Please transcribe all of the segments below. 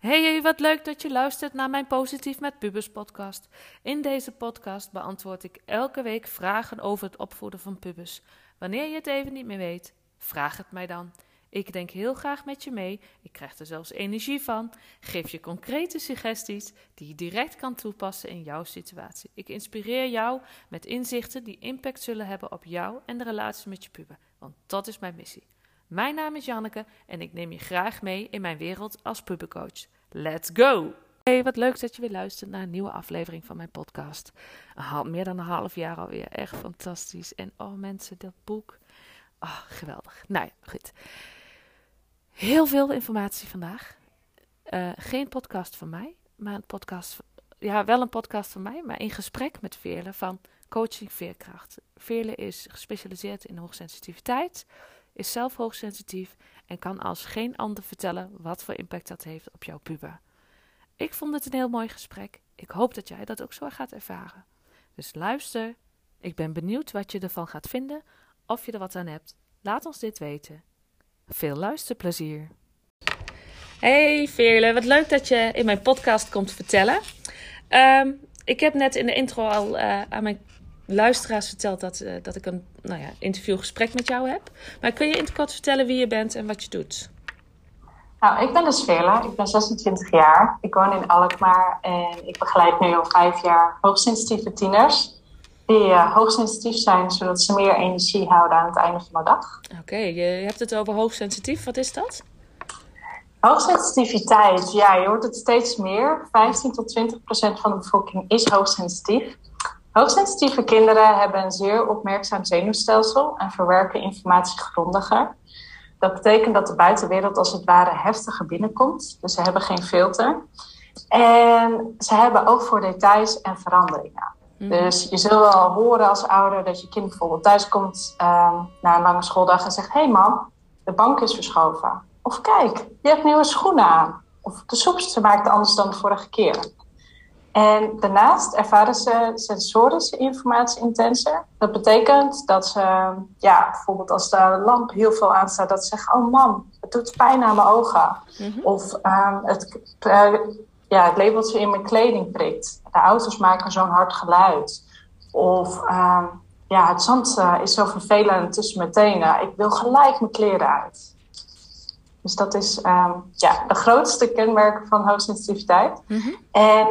Hey, wat leuk dat je luistert naar mijn Positief met Pubers podcast. In deze podcast beantwoord ik elke week vragen over het opvoeden van pubers. Wanneer je het even niet meer weet, vraag het mij dan. Ik denk heel graag met je mee. Ik krijg er zelfs energie van. Geef je concrete suggesties die je direct kan toepassen in jouw situatie. Ik inspireer jou met inzichten die impact zullen hebben op jou en de relatie met je puber. Want dat is mijn missie. Mijn naam is Janneke en ik neem je graag mee in mijn wereld als pubercoach. Let's go! Hey, wat leuk dat je weer luistert naar een nieuwe aflevering van mijn podcast. meer dan een half jaar alweer. Echt fantastisch. En oh mensen, dat boek. Oh, geweldig. Nou ja, goed. Heel veel informatie vandaag. Uh, geen podcast van mij, maar een podcast. Ja, wel een podcast van mij, maar in gesprek met Veerle van Coaching Veerkracht. Veerle is gespecialiseerd in hoogsensitiviteit, is zelf hoogsensitief en kan als geen ander vertellen wat voor impact dat heeft op jouw puber. Ik vond het een heel mooi gesprek. Ik hoop dat jij dat ook zo gaat ervaren. Dus luister. Ik ben benieuwd wat je ervan gaat vinden, of je er wat aan hebt. Laat ons dit weten. Veel luisterplezier. Hey Veerle, wat leuk dat je in mijn podcast komt vertellen. Ehm, ik heb net in de intro al uh, aan mijn luisteraars verteld dat, uh, dat ik een nou ja, interviewgesprek met jou heb. Maar kun je in het kort vertellen wie je bent en wat je doet? Nou, ik ben dus Veerle. Ik ben 26 jaar. Ik woon in Alkmaar en ik begeleid nu al vijf jaar hoogsensitieve tieners die uh, hoogsensitief zijn, zodat ze meer energie houden aan het einde van de dag. Oké, je hebt het over hoogsensitief. Wat is dat? Hoogsensitiviteit, ja, je hoort het steeds meer. 15 tot 20 procent van de bevolking is hoogsensitief. Hoogsensitieve kinderen hebben een zeer opmerkzaam zenuwstelsel en verwerken informatie grondiger. Dat betekent dat de buitenwereld als het ware heftiger binnenkomt. Dus ze hebben geen filter. En ze hebben oog voor details en veranderingen. Mhm. Dus je zult wel horen als ouder dat je kind bijvoorbeeld thuis komt uh, na een lange schooldag en zegt: Hé hey mam, de bank is verschoven. Of kijk, je hebt nieuwe schoenen aan. Of de soep smaakt anders dan de vorige keer. En daarnaast ervaren ze sensorische informatie intenser. Dat betekent dat ze, ja, bijvoorbeeld als de lamp heel veel aanstaat, dat ze zeggen: Oh mam, het doet pijn aan mijn ogen. Mhm. Of um, het, uh, ja, het labeltje in mijn kleding prikt. De auto's maken zo'n hard geluid. Of uh, ja, het zand uh, is zo vervelend tussen mijn tenen. Ik wil gelijk mijn kleren uit. Dus dat is um, ja, de grootste kenmerk van hoogsensitiviteit. Mm -hmm. En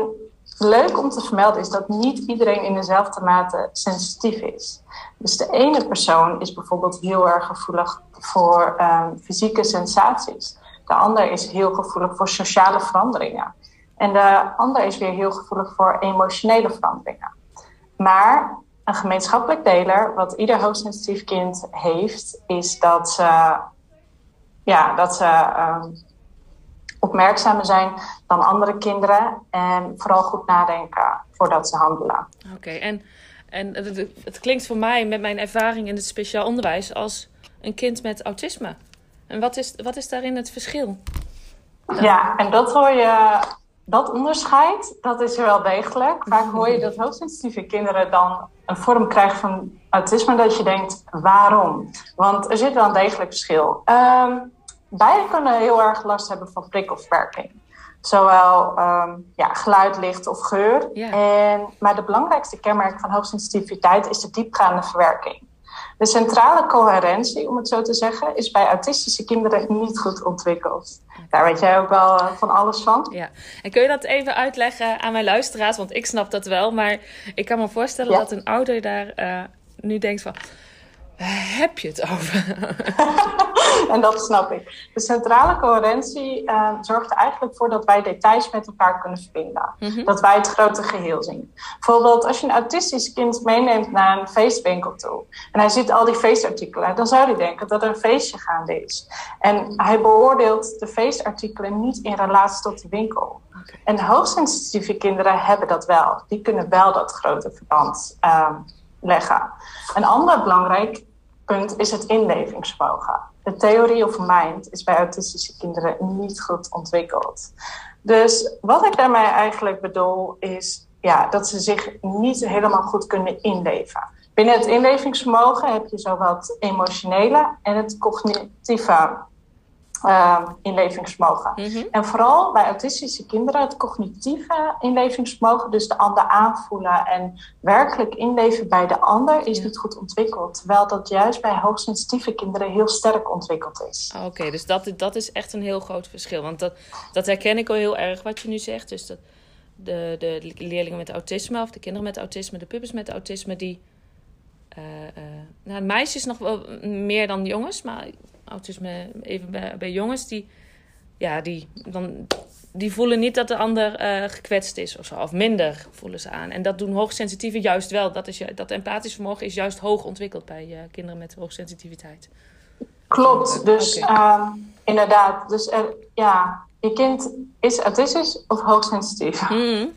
leuk om te vermelden is dat niet iedereen in dezelfde mate sensitief is. Dus de ene persoon is bijvoorbeeld heel erg gevoelig voor um, fysieke sensaties. De ander is heel gevoelig voor sociale veranderingen. En de ander is weer heel gevoelig voor emotionele veranderingen. Maar een gemeenschappelijk deler, wat ieder hoogsensitief kind heeft, is dat ze, ja, dat ze um, opmerkzamer zijn dan andere kinderen en vooral goed nadenken voordat ze handelen. Oké, en, en het, het, klinkt voor mij met mijn ervaring in het speciaal onderwijs als een kind met autisme. En wat is, wat is daarin het verschil? Ja, en dat hoor je dat onderscheid, dat is er wel degelijk. Vaak hoor je dat hoogsensitieve kinderen dan een vorm krijgen van autisme dat je denkt, waarom? Want er zit wel een degelijk verschil. Um, beide kunnen heel erg last hebben van prikkelverwerking. Zowel um, ja, geluid, licht of geur. En, maar de belangrijkste kenmerk van hoogsensitiviteit is de diepgaande verwerking. De centrale coherentie, om het zo te zeggen, is bij autistische kinderen niet goed ontwikkeld. Daar weet jij ook wel eh, van alles van. Ja, en kun je dat even uitleggen aan mijn luisteraars? Want ik snap dat wel, maar ik kan me voorstellen dat een ouder daar uh, nu denkt van heb je het over? en dat snap ik. De centrale coherentie uh, zorgt er eigenlijk voor dat wij details met elkaar kunnen verbinden. Mhm. Dat wij het grote geheel zien. Bijvoorbeeld als je een autistisch kind meeneemt naar een feestwinkel toe. En hij ziet al die feestartikelen. Dan zou hij denken dat er een feestje gaande is. En hij beoordeelt de feestartikelen niet in relatie tot de winkel. Okay. En hoogsensitieve kinderen hebben dat wel. Die kunnen wel dat grote verband uh, leggen. Een ander belangrijk punt is het inlevingsvermogen. De theorie of mind is bij autistische kinderen niet goed ontwikkeld. Dus wat ik daarmee eigenlijk bedoel is, ja, dat ze zich niet helemaal goed kunnen inleven. Binnen het inlevingsvermogen heb je zowel het emotionele en het cognitieve uh, inlevingsvermogen. Mhm. En vooral bij autistische kinderen het cognitieve inlevingsvermogen, dus de ander aanvoelen en werkelijk inleven bij de ander, is niet goed ontwikkeld. Terwijl dat juist bij hoogsensitieve kinderen heel sterk ontwikkeld is. Oké, dus dat, dat is echt een heel groot verschil. Want dat, dat herken ik al heel erg wat je nu zegt. Dus dat de, de leerlingen met autisme, of de kinderen met autisme, de pubers met autisme, die. Uh, uh, nou, meisjes nog wel meer dan jongens, maar autisme even bij, bij jongens, die, ja, die, dan, die voelen niet dat de ander uh, gekwetst is of zo. Of minder voelen ze aan. En dat doen hoogsensitieven juist wel. Dat, is, dat empathisch vermogen is juist hoog ontwikkeld bij uh, kinderen met hoogsensitiviteit. Klopt, dus uh, inderdaad. Dus er, ja, je kind is autistisch of hoogsensitief. Mm.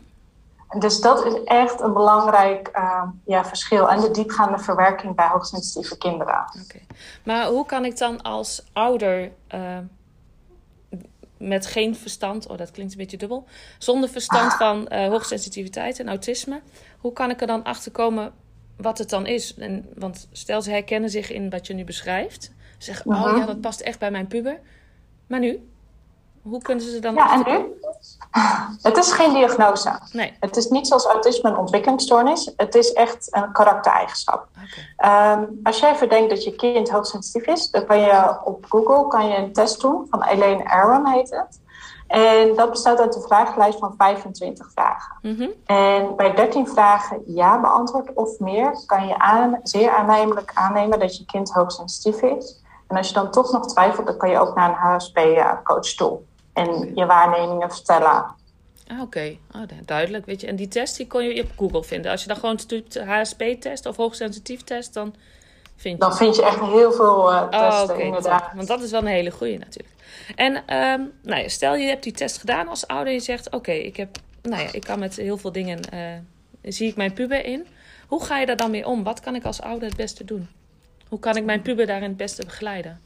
Dus dat is echt een belangrijk uh, ja, verschil. En de diepgaande verwerking bij hoogsensitieve kinderen. Okay. Maar hoe kan ik dan als ouder uh, met geen verstand, oh dat klinkt een beetje dubbel, zonder verstand ah. van uh, hoogsensitiviteit en autisme, hoe kan ik er dan achter komen wat het dan is? En, want stel ze herkennen zich in wat je nu beschrijft, zeggen, oh mhm. ja, dat past echt bij mijn puber. Maar nu? Hoe kunnen ze dan... Ja, en nu? Het is geen diagnose. Nee. Het is niet zoals autisme een ontwikkelingsstoornis. Het is echt een karaktereigenschap. Okay. Um, als jij verdenkt dat je kind hoogsensitief is, dan kan je op Google kan je een test doen van Elaine Aron heet het. En dat bestaat uit een vragenlijst van 25 vragen. Mm -hmm. En bij 13 vragen ja beantwoord of meer, kan je aan, zeer aannemelijk aannemen dat je kind hoogsensitief is. En als je dan toch nog twijfelt, dan kan je ook naar een HSP-coach toe en je waarnemingen vertellen. Ah, Oké, oh, duidelijk. Weet je. En die test die kon je op Google vinden. Als je dan gewoon typt HSP-test of hoogsensitief test, dan vind je... Dan vind je echt heel veel uh, testen, oh, inderdaad. Want dat is wel een hele goede natuurlijk. En um, nou ja, stel je hebt die test gedaan als ouder. Je zegt, oké, ik heb... Nou ja, ik kan met heel veel dingen... Uh, zie ik mijn puber in. Hoe ga je daar dan mee om? Wat kan ik als ouder het beste doen? Hoe kan ik mijn puber daarin het beste begeleiden?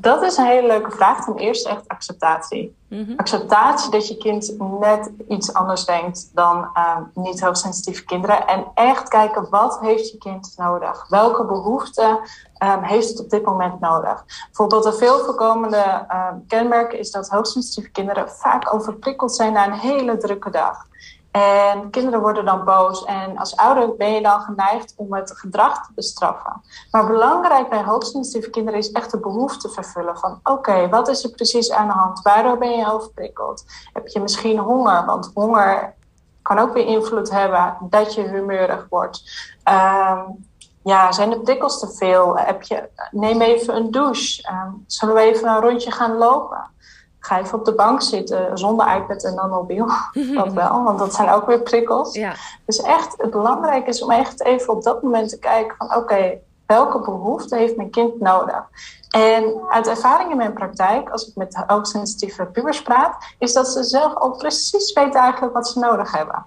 Dat is een hele leuke vraag. Ten eerste echt acceptatie. Mhm. Acceptatie dat je kind net iets anders denkt dan uh, niet hoogsensitieve kinderen. En echt kijken wat heeft je kind nodig? Welke behoeften um, heeft het op dit moment nodig? Bijvoorbeeld een veel voorkomende uh, kenmerk is dat hoogsensitieve kinderen vaak overprikkeld zijn na een hele drukke dag. En kinderen worden dan boos. En als ouder ben je dan geneigd om het gedrag te bestraffen. Maar belangrijk bij hoogsensitieve kinderen is echt de behoefte vervullen. Van oké, wat is er precies aan de hand? Waardoor ben je overprikkeld? Heb je misschien honger? Want honger kan ook weer invloed hebben dat je humeurig wordt. Um, ja, zijn de prikkels te veel? Heb je, neem even een douche. Um, zullen we even een rondje gaan lopen? Ga even op de bank zitten zonder iPad en dan mobiel. dat wel, want dat zijn ook weer prikkels. Ja. Dus echt, het belangrijke is om echt even op dat moment te kijken van oké, welke behoefte heeft mijn kind nodig? En uit ervaring in mijn praktijk, als ik met hoogsensitieve pubers praat, is dat ze zelf al precies weten eigenlijk wat ze nodig hebben.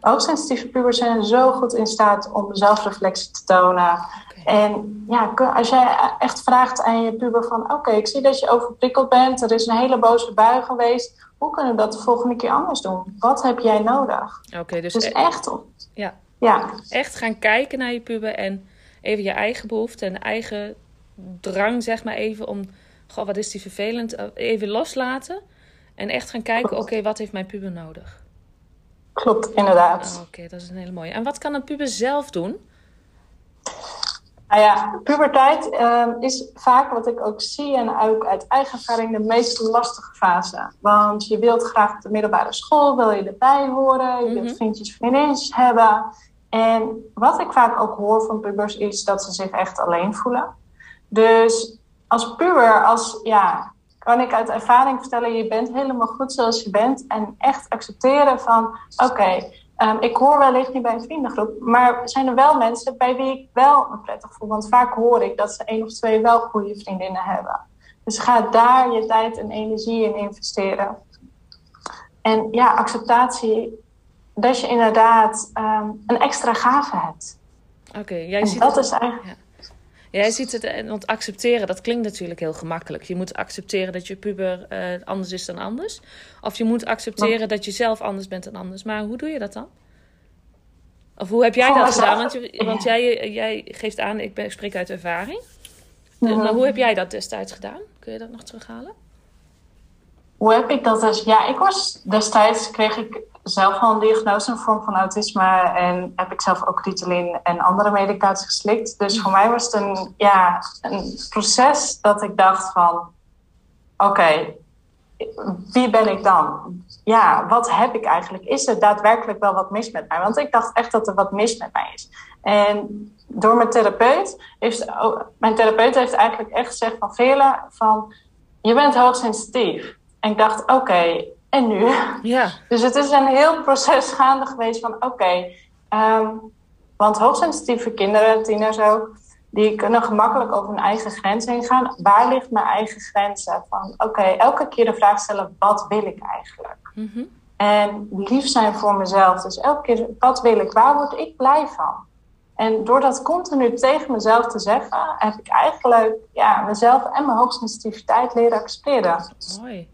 Hoogsensitieve pubers zijn zo goed in staat om zelfreflectie te tonen. En ja, als jij echt vraagt aan je puber van... oké, ik zie dat je overprikkeld bent, er is een hele boze bui geweest... hoe kunnen we dat de volgende keer anders doen? Wat heb jij nodig? Oké, dus, dus e- echt... Ja. ja, echt gaan kijken naar je puber... en even je eigen behoeften en eigen drang, zeg maar even... om, goh, wat is die vervelend, eh, even loslaten... en echt gaan kijken, oké, wat heeft mijn puber nodig? Klopt, inderdaad. Ah, oké, dat is een hele mooie. En wat kan een puber zelf doen? Nou ja, puberteit um, is vaak wat ik ook zie en ook uit eigen ervaring de meest lastige fase. Want je wilt graag op de middelbare school, wil je erbij horen, je wilt mhm. vriendjes, vriendinnetjes hebben. En wat ik vaak ook hoor van pubers is dat ze zich echt alleen voelen. Dus als puber, als, ja, kan ik uit ervaring vertellen, je bent helemaal goed zoals je bent. En echt accepteren van, oké, Um, ik hoor wellicht niet bij een vriendengroep, maar zijn er wel mensen bij wie ik wel me prettig voel? Want vaak hoor ik dat ze één of twee wel goede vriendinnen hebben. Dus ga daar je tijd en energie in investeren. En ja, acceptatie, dat je inderdaad um, een extra gave hebt. Oké, jij ziet dat is eigenlijk. Ja. Jij ziet het, eh, want accepteren, dat klinkt natuurlijk heel gemakkelijk. Je moet accepteren dat je puber uh, anders is dan anders. Of je moet accepteren dat je zelf anders bent dan anders. Maar hoe doe je dat dan? Of hoe heb jij dat gedaan? Want, je, want jij, jij geeft aan, ik, ben, ik spreek uit ervaring. Mhm. Maar hoe heb jij dat destijds gedaan? Kun je dat nog terughalen? Hoe heb ik dat dus? Ja, ik was destijds kreeg ik zelf al een diagnose, een vorm van autisme. En heb ik zelf ook Ritalin en andere medicatie geslikt. Dus voor mij was het een, ja, een proces dat ik dacht van... Oké, wie ben ik dan? Ja, wat heb ik eigenlijk? Is er daadwerkelijk wel wat mis met mij? Want ik dacht echt dat er wat mis met mij is. En door mijn therapeut heeft... Mijn therapeut heeft eigenlijk echt gezegd van... Vele, van je bent hoogsensitief. En ik dacht, oké, en nu? Ja. Dus het is een heel proces gaande geweest van, oké, ehm, want hoogsensitieve kinderen, tieners ook, die kunnen gemakkelijk over hun eigen grens heen gaan. Waar ligt mijn eigen grenzen? Van, oké, elke keer de vraag stellen, wat wil ik eigenlijk? Mm En lief zijn voor mezelf. Dus elke keer, wat wil ik? Waar word ik blij van? En door dat continu tegen mezelf te zeggen, heb ik eigenlijk ja, mezelf en mijn hoogsensitiviteit leren accepteren. Mooi.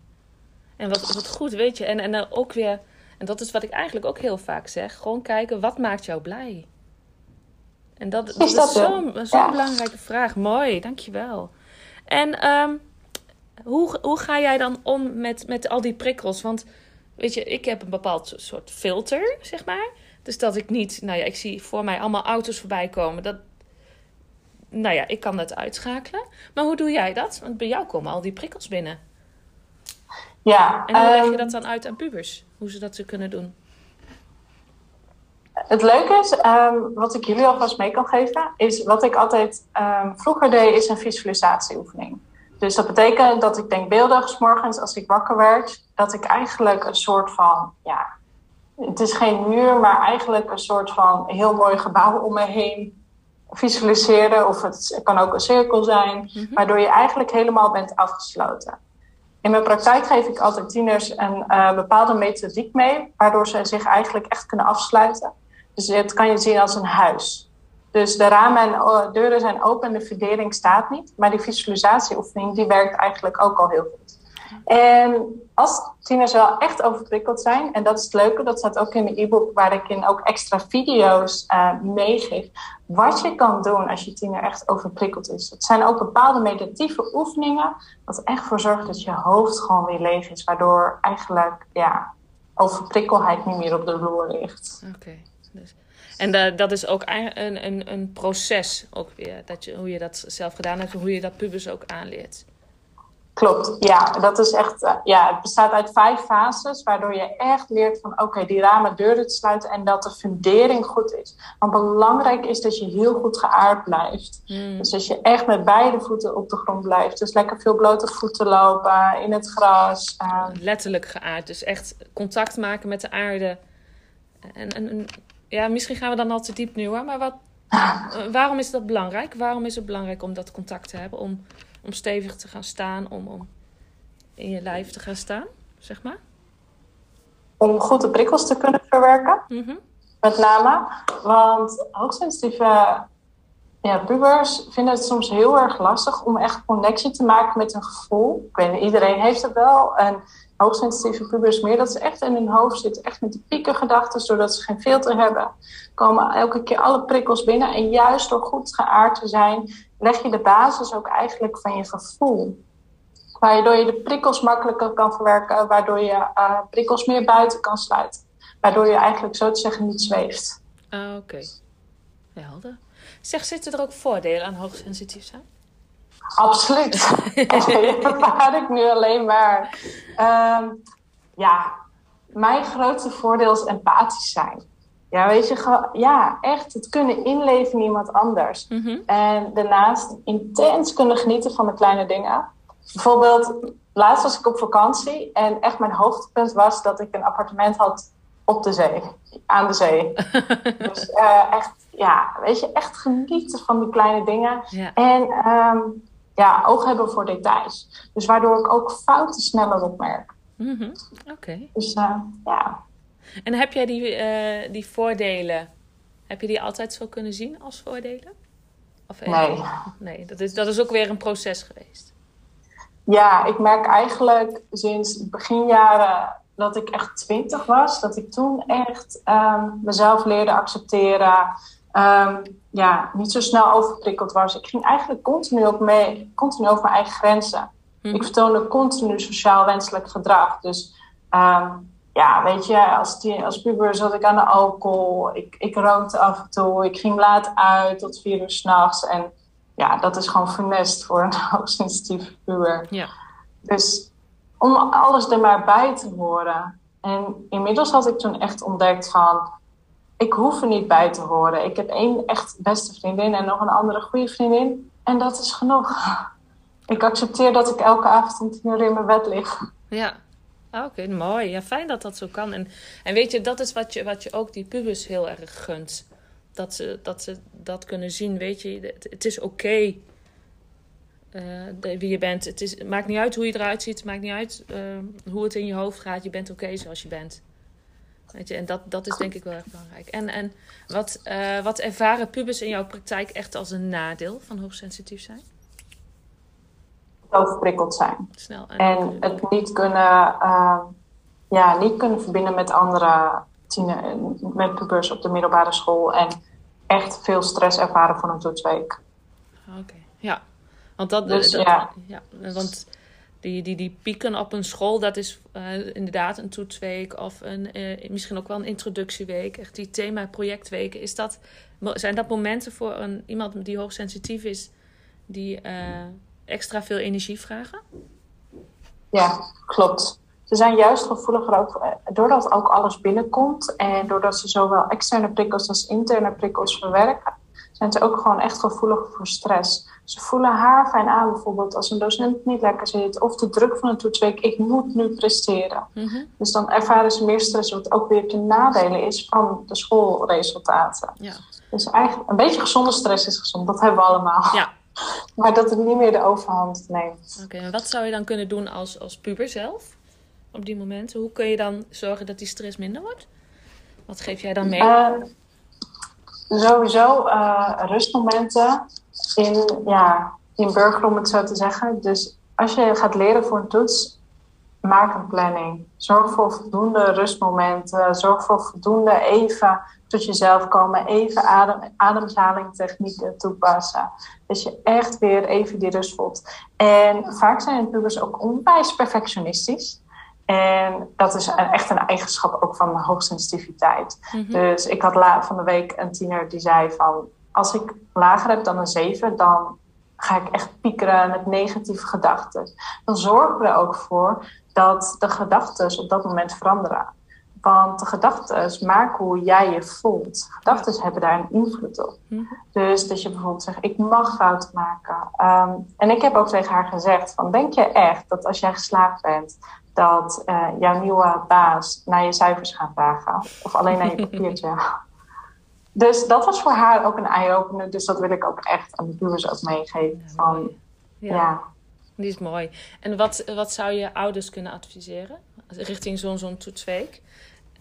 En wat, wat goed, weet je. En, en dan ook weer, en dat is wat ik eigenlijk ook heel vaak zeg: gewoon kijken, wat maakt jou blij? En dat, dat is, dat zo'n zo belangrijke vraag. Mooi, dankjewel. En um, hoe, hoe ga jij dan om met, met al die prikkels? Want weet je, ik heb een bepaald soort filter, zeg maar. Dus dat ik niet, nou ja, ik zie voor mij allemaal auto's voorbij komen. Dat, nou ja, ik kan dat uitschakelen. Maar hoe doe jij dat? Want bij jou komen al die prikkels binnen. Ja. En hoe leg je ehm, dat dan uit aan pubers? Hoe ze dat ze kunnen doen? Het leuke is, um, wat ik jullie alvast mee kan geven, is wat ik altijd um, vroeger deed, is een visualisatieoefening. Dus dat betekent dat ik denkbeeldig, morgens als ik wakker werd, dat ik eigenlijk een soort van, ja, het is geen muur, maar eigenlijk een soort van heel mooi gebouw om me heen visualiseerde. Of het kan ook een cirkel zijn, mhm. waardoor je eigenlijk helemaal bent afgesloten. In mijn praktijk geef ik altijd tieners een uh, bepaalde methodiek mee, waardoor ze zich eigenlijk echt kunnen afsluiten. Dus het kan je zien als een huis. Dus de ramen en uh, deuren zijn open en de verdering staat niet. Maar die visualisatieoefening die werkt eigenlijk ook al heel goed. En als tieners wel echt overprikkeld zijn, en dat is het leuke, dat staat ook in de e-book waar ik in ook extra video's uh, meegeef, wat je kan doen als je tiener echt overprikkeld is. Het zijn ook bepaalde meditatieve oefeningen, wat echt voor zorgt dat je hoofd gewoon weer leeg is, waardoor eigenlijk ja, overprikkelheid niet meer op de vloer ligt. Oké. Dus. En dat is ook een, een, een proces, ook weer, dat je, hoe je dat zelf gedaan hebt, hoe je dat pubers ook aanleert. Klopt, ja. Dat is echt, uh, ja, het bestaat uit vijf fases, waardoor je echt leert van oké, die ramen deuren te sluiten en dat de fundering goed is. Want belangrijk is dat je heel goed geaard blijft. Hmm. Dus dat je echt met beide voeten op de grond blijft. Dus lekker veel blote voeten lopen in het gras. Uh. Letterlijk geaard, dus echt contact maken met de aarde. En, en, ja, misschien gaan we dan al te diep nu hoor, maar wat, waarom is dat belangrijk? Waarom is het belangrijk om dat contact te hebben? Om om stevig te gaan staan, om, om in je lijf te gaan staan, zeg maar? Om goed de prikkels te kunnen verwerken, mhm. met name. Want hoogsensitieve ja, pubers vinden het soms heel erg lastig om echt connectie te maken met een gevoel. Ik weet niet, iedereen heeft het wel. En hoogsensitieve pubers meer dat ze echt in hun hoofd zitten, echt met die piekengedachten, doordat ze geen filter hebben, komen elke keer alle prikkels binnen. En juist door goed geaard te zijn, leg je de basis ook eigenlijk van je gevoel. Waardoor je de prikkels makkelijker kan verwerken, waardoor je uh, prikkels meer buiten kan sluiten. Waardoor je eigenlijk zo te zeggen niet zweeft. Ah, oké. Helder. Zeg, zitten er ook voordelen aan hoogsensitief zijn? Absoluut. Dat ik nu alleen maar. Ehm, ja, mijn grootste voordeel is empathisch zijn. Ja, weet je, ja, echt het kunnen inleven in iemand anders. Mhm. En daarnaast intens kunnen genieten van de kleine dingen. Bijvoorbeeld, laatst was ik op vakantie en echt mijn hoogtepunt was dat ik een appartement had op de zee, aan de zee. dus uh, echt, ja, weet je, echt genieten van die kleine dingen. En um, ja, oog hebben voor details. Dus waardoor ik ook fouten sneller opmerk. Mm Oké. Dus uh, ja. En heb jij die, uh, die voordelen, heb je die altijd zo kunnen zien als voordelen? Of nee. Nee, dat is, dat is ook weer een proces geweest. Ja, ik merk eigenlijk sinds beginjaren dat ik echt twintig was, dat ik toen echt ehm, mezelf leerde accepteren. Ehm, ja, niet zo snel overprikkeld was. Ik ging eigenlijk continu, op mee, continu over mijn eigen grenzen. Mhm. Ik vertoonde continu sociaal wenselijk gedrag. Dus ehm, ja, weet je, als, die, als puber zat ik aan de alcohol. Ik, ik rookte af en toe. Ik ging laat uit tot vier uur s'nachts. En ja, dat is gewoon funest voor een hoogsensitieve puber. Ja. Dus om alles er maar bij te horen. En inmiddels had ik toen echt ontdekt van... Ik hoef er niet bij te horen. Ik heb één echt beste vriendin en nog een andere goede vriendin. En dat is genoeg. Ik accepteer dat ik elke avond om tien uur in mijn bed lig. Ja. Ah, Oké, mooi. Ja, fijn dat dat zo kan. En, en weet je, dat is wat je, wat je ook die pubers heel erg gunt. Dat ze dat, ze dat kunnen zien, weet je. Het, is oké eh, wie je bent. Het, is, maakt niet uit hoe je eruit ziet. Het maakt niet uit eh, hoe het in je hoofd gaat. Je bent oké zoals je bent. Weet je, en dat, dat is denk ik wel erg belangrijk. En, en wat, eh, wat ervaren pubers in jouw praktijk echt als een nadeel van hoogsensitief zijn? Overprikkeld zijn. Snel. En het niet kunnen, ehm, ja, niet kunnen verbinden met andere tiener, met pubers op de middelbare school. En echt veel stress ervaren voor een toetsweek. Oké, ja. Want dat, Dus dat- ja. ja, want die, die, die pieken op een school, dat is eh, inderdaad een toetsweek of een, eh, misschien ook wel een introductieweek. Echt die thema-projectweken. Is dat, zijn dat momenten voor een, iemand die hoogsensitief is, die eh, extra veel energie vragen? Ja, klopt. Ze zijn juist gevoeliger ook, doordat ook alles binnenkomt en doordat ze zowel externe prikkels als interne prikkels verwerken, zijn ze ook gewoon echt gevoelig voor stress. Ze voelen haar fijn aan bijvoorbeeld als een docent niet lekker zit of de druk van een toetsweek, ik moet nu presteren. Mhm. Dus dan ervaren ze meer stress, wat ook weer ten nadele is van de schoolresultaten. Ja. Dus eigenlijk een beetje gezonde stress is gezond, dat hebben we allemaal. Ja. Maar dat het niet meer de overhand neemt. Oké, en wat zou je dan kunnen doen als, als puber zelf op die momenten? Hoe kun je dan zorgen dat die stress minder wordt? Wat geef jij dan mee? Eh, sowieso eh, rustmomenten in, ja, in burger, om het zo te zeggen. Dus als je gaat leren voor een toets, maak een planning. Zorg voor voldoende rustmomenten. Zorg voor voldoende even tot jezelf komen. Even adem, ademhalingtechnieken toepassen. Dus je echt weer even die rust voelt. En vaak zijn pubers ook onwijs perfectionistisch. En dat is een- echt een eigenschap ook van hoogsensitiviteit. Mhm. Dus ik had la- van de week een tiener die zei van... als ik lager heb dan een 7, dan ga ik echt piekeren met negatieve gedachten. Dan zorgen we er ook voor dat de gedachten op dat moment veranderen. Want de gedachten maken hoe jij je voelt. Gedachten hebben daar een invloed op. Mhm. Dus dat je bijvoorbeeld zegt, ik mag fouten maken. Ehm, en ik heb ook tegen haar gezegd, van, denk je echt dat als jij geslaagd bent... dat eh, jouw nieuwe baas naar je cijfers gaat vragen? Of alleen naar je papiertje? dus dat was voor haar ook een eye-opener. Dus dat wil ik ook echt aan de ook meegeven. Ja, Van, ja. Ja, die is mooi. En wat, wat zou je ouders kunnen adviseren richting zo'n zo'n toetsweek?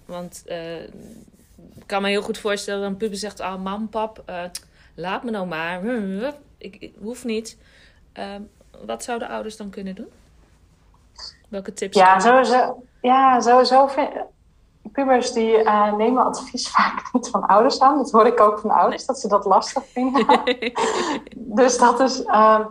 Want eh, ik kan me heel goed voorstellen dat een puber zegt... Oh, mam, pap, eh, laat me nou maar. Ik, ik hoef niet. Wat zouden ouders dan kunnen doen? Welke tips? Ja, sowieso. Ja, sowieso vind, pubers die eh, nemen advies vaak niet van ouders aan. Dat hoor ik ook van ouders, dat ze dat lastig vinden. dus dat is... ehm,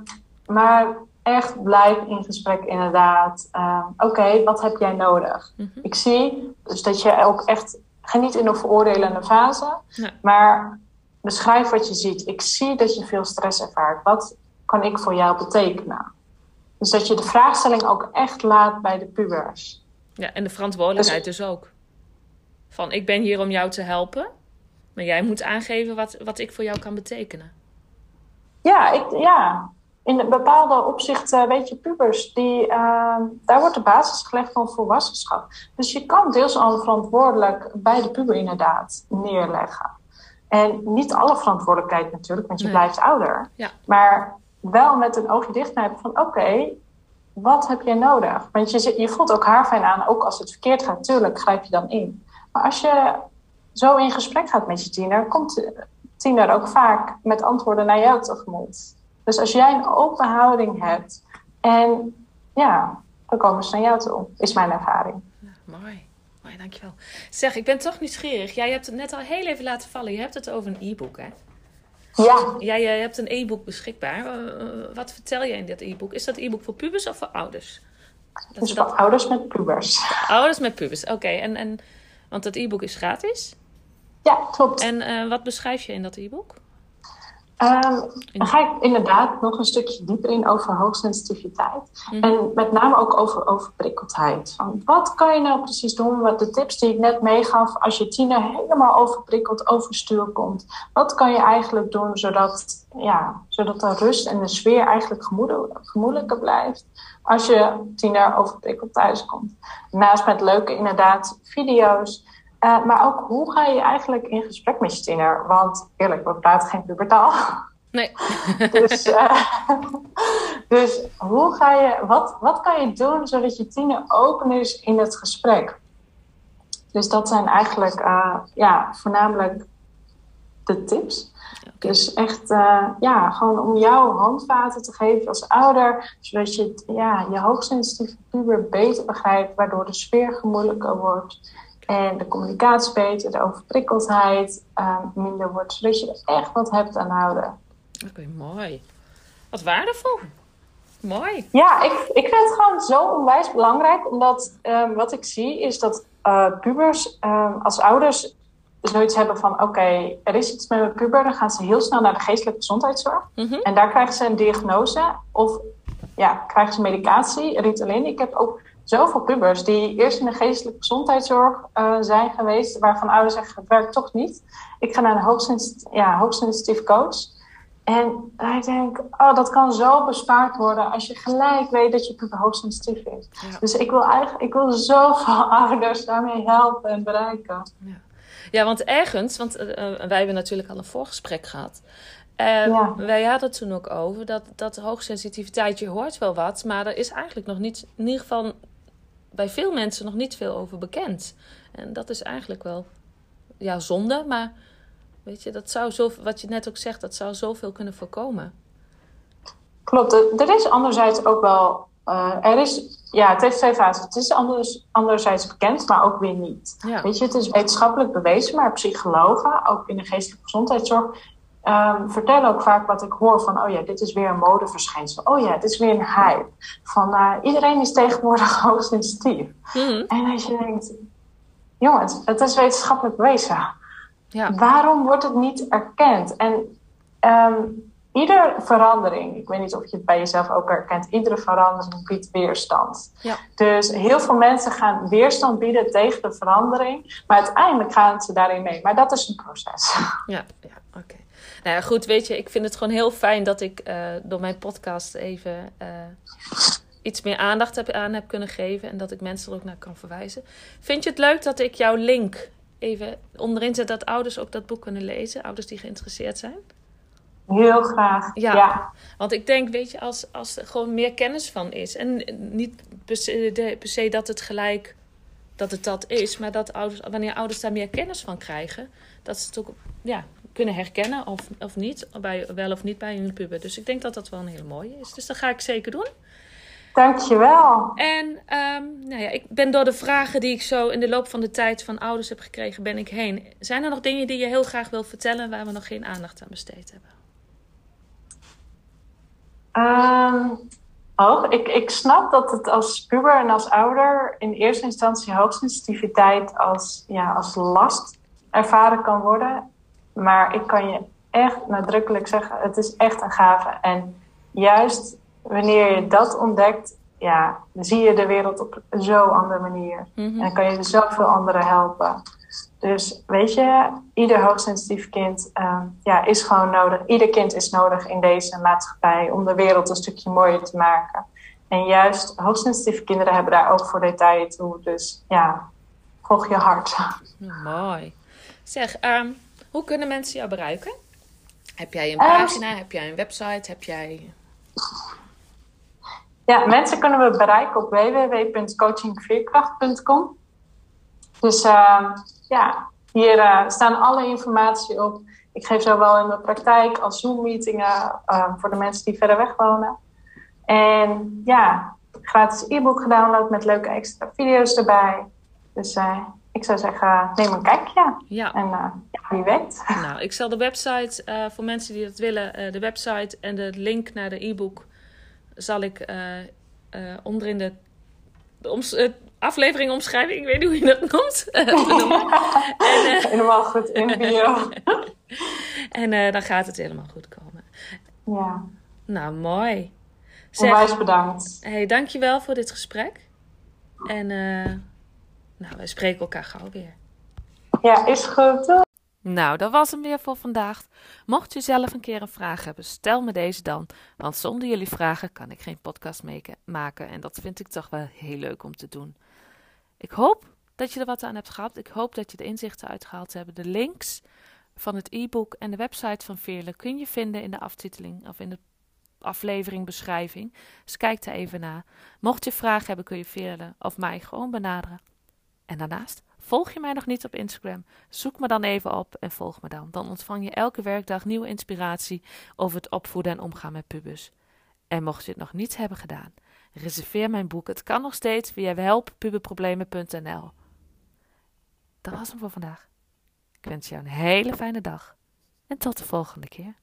maar echt blijf in gesprek inderdaad. Ehm, Oké, wat heb jij nodig? Mhm. Ik zie dus dat je ook echt... Ga niet in een veroordelende fase, Nee. maar beschrijf wat je ziet. Ik zie dat je veel stress ervaart. Wat kan ik voor jou betekenen? Dus dat je de vraagstelling ook echt laat bij de pubers. Ja, en de verantwoordelijkheid dus ook. Van, ik ben hier om jou te helpen. Maar jij moet aangeven wat, wat ik voor jou kan betekenen. Ja, ik, ja. in bepaalde opzichten, weet je, pubers, die, ehm, daar wordt de basis gelegd van volwassenschap. Dus je kan deels al verantwoordelijk bij de puber inderdaad neerleggen. En niet alle verantwoordelijkheid natuurlijk, want je Nee. blijft ouder. Ja. Maar wel met een oogje dicht knijpen van oké, wat heb je nodig? Want je, je voelt ook haar fijn aan, ook als het verkeerd gaat, tuurlijk grijp je dan in. Maar als je zo in gesprek gaat met je tiener, komt tiener ook vaak met antwoorden naar jou tegemoet. Dus als jij een open houding hebt en ja, dan komen ze naar jou toe, is mijn ervaring. Mooi. Mooi, dankjewel. Zeg, ik ben toch nieuwsgierig. Jij hebt het net al heel even laten vallen. Je hebt het over een e-book, hè? Ja. Jij, jij hebt een e-book beschikbaar. Uh, wat vertel je in dit e-book? Is dat e-book voor pubers of voor ouders? Dat dus voor ouders met pubers. Ouders met pubers, oké. En, en, want dat e-book is gratis? Ja, klopt. En uh, wat beschrijf je in dat e-book? Um, dan ga ik inderdaad nog een stukje dieper in over hoogsensitiviteit. Mm -hmm. En met name ook over overprikkeldheid. Van wat kan je nou precies doen? Wat de tips die ik net meegaf, als je tiener helemaal overprikkeld, overstuur komt. Wat kan je eigenlijk doen zodat, ja, zodat de rust en de sfeer eigenlijk gemoedelijker blijft als je tiener overprikkeld thuis komt? Naast met leuke inderdaad video's. Uh, maar ook hoe ga je eigenlijk in gesprek met je tiener? Want eerlijk, we praten geen pubertaal. Nee. dus, uh, dus hoe ga je, wat, wat kan je doen zodat je tiener open is in het gesprek? Dus dat zijn eigenlijk uh, ja, voornamelijk de tips. Okay. Dus echt, ja, gewoon om jouw handvaten te geven als ouder, zodat je ja, je hoogsensitieve puber beter begrijpt, waardoor de sfeer gemoedelijker wordt. En de communicatie beter, de overprikkeldheid uh, minder wordt, zodat je er echt wat hebt aan houden. Oké, okay, mooi. Wat waardevol. Mooi. Ja, ik, ik vind het gewoon zo onwijs belangrijk, omdat um, wat ik zie is dat uh, pubers um, als ouders zoiets hebben van: oké, okay, er is iets met mijn puber, dan gaan ze heel snel naar de geestelijke gezondheidszorg. Mm -hmm. En daar krijgen ze een diagnose of ja, krijgen ze medicatie, Ritalin. Ik heb ook zoveel pubers die eerst in de geestelijke gezondheidszorg uh, zijn geweest, waarvan ouders zeggen: het werkt toch niet. Ik ga naar een hoogsensitief, ja, hoogsensitief coach. En ik denk, oh, dat kan zo bespaard worden als je gelijk weet dat je puber hoogsensitief is. Ja. Dus ik wil eigenlijk, ik wil zoveel ouders daarmee helpen en bereiken. Ja, ja want ergens, want uh, wij hebben natuurlijk al een voorgesprek gehad. Uh, ja. Wij hadden het toen ook over dat, dat hoogsensitiviteit, je hoort wel wat, maar er is eigenlijk nog niet, in ieder geval bij veel mensen nog niet veel over bekend. En dat is eigenlijk wel ja, zonde, maar weet je, dat zou zo, wat je net ook zegt, dat zou zoveel kunnen voorkomen. Klopt, er is anderzijds ook wel, uh, er is, ja, het heeft twee fases. Het is anders, anderzijds bekend, maar ook weer niet. Ja. Weet je, het is wetenschappelijk bewezen, maar psychologen, ook in de geestelijke gezondheidszorg, Um, vertel ook vaak wat ik hoor van, oh ja, dit is weer een modeverschijnsel. Oh ja, het is weer een hype. Van uh, iedereen is tegenwoordig hoogsensitief. Mm. En als je denkt, jongens, het is wetenschappelijk bewezen. Ja. Waarom wordt het niet erkend? En um, iedere verandering, ik weet niet of je het bij jezelf ook herkent, iedere verandering biedt weerstand. Ja. Dus heel veel mensen gaan weerstand bieden tegen de verandering, maar uiteindelijk gaan ze daarin mee. Maar dat is een proces. Ja, ja oké. Okay. Nou ja, goed, weet je, ik vind het gewoon heel fijn dat ik uh, door mijn podcast even uh, iets meer aandacht heb, aan heb kunnen geven. En dat ik mensen er ook naar kan verwijzen. Vind je het leuk dat ik jouw link even onderin zet dat ouders ook dat boek kunnen lezen? Ouders die geïnteresseerd zijn? Heel graag. Ja, ja. want ik denk, weet je, als, als er gewoon meer kennis van is. En niet per se, de, per se dat het gelijk dat het dat is, maar dat ouders, wanneer ouders daar meer kennis van krijgen, dat ze het ook ja, kunnen herkennen of, of niet, bij, wel of niet bij hun puber. Dus ik denk dat dat wel een hele mooie is. Dus dat ga ik zeker doen. Dankjewel. En um, nou ja, ik ben door de vragen die ik zo in de loop van de tijd van ouders heb gekregen, ben ik heen. Zijn er nog dingen die je heel graag wil vertellen waar we nog geen aandacht aan besteed hebben? Um, oh, ik, ik snap dat het als puber en als ouder in eerste instantie hoogsensitiviteit als, ja, als last ervaren kan worden. Maar ik kan je echt nadrukkelijk zeggen, het is echt een gave. En juist wanneer je dat ontdekt, ja, dan zie je de wereld op zo'n andere manier. En dan kan je zoveel anderen helpen. Dus weet je, ieder hoogsensitief kind um, ja, is gewoon nodig. Ieder kind is nodig in deze maatschappij om de wereld een stukje mooier te maken. En juist hoogsensitieve kinderen hebben daar ook voor detail toe. Dus ja, volg je hart. Mooi. Zeg, um, hoe kunnen mensen jou bereiken? Heb jij een pagina? Uh, heb jij een website? Heb jij... Ja, mensen kunnen we bereiken op www.coachingveerkracht.com. Dus uh, ja, hier uh, staan alle informatie op. ik geef zo wel in mijn praktijk als Zoom-meetingen uh, voor de mensen die verder weg wonen. En ja, gratis e-book gedownload met leuke extra video's erbij. Dus uh, ik zou zeggen, neem een kijkje. Ja. En uh, ja, wie weet. Nou, ik zal de website, uh, voor mensen die dat willen, de website en de link naar de e-book zal ik onderin de, de aflevering omschrijving, ik weet niet hoe je dat noemt. en, helemaal goed in bio. en dan gaat het helemaal goed komen. Ja. Nou, mooi. Zeg, Onwijs bedankt. Hey, dankjewel voor dit gesprek. En nou, wij spreken elkaar gauw weer. Ja, is goed. Nou, dat was hem weer voor vandaag. Mocht je zelf een keer een vraag hebben, stel me deze dan. Want zonder jullie vragen kan ik geen podcast maken. En dat vind ik toch wel heel leuk om te doen. Ik hoop dat je er wat aan hebt gehad. Ik hoop dat je de inzichten uitgehaald hebt. De links van het e-book en de website van Veerle kun je vinden in de aftiteling of in de aflevering beschrijving. Dus kijk er even naar. Mocht je vragen hebben, kun je Veerle of mij gewoon benaderen. En daarnaast, volg je mij nog niet op Instagram? Zoek me dan even op en volg me dan. Dan ontvang je elke werkdag nieuwe inspiratie over het opvoeden en omgaan met pubers. En mocht je het nog niet hebben gedaan, reserveer mijn boek. Het kan nog steeds via helppubeproblemen.nl. Dat was hem voor vandaag. Ik wens jou een hele fijne dag en tot de volgende keer.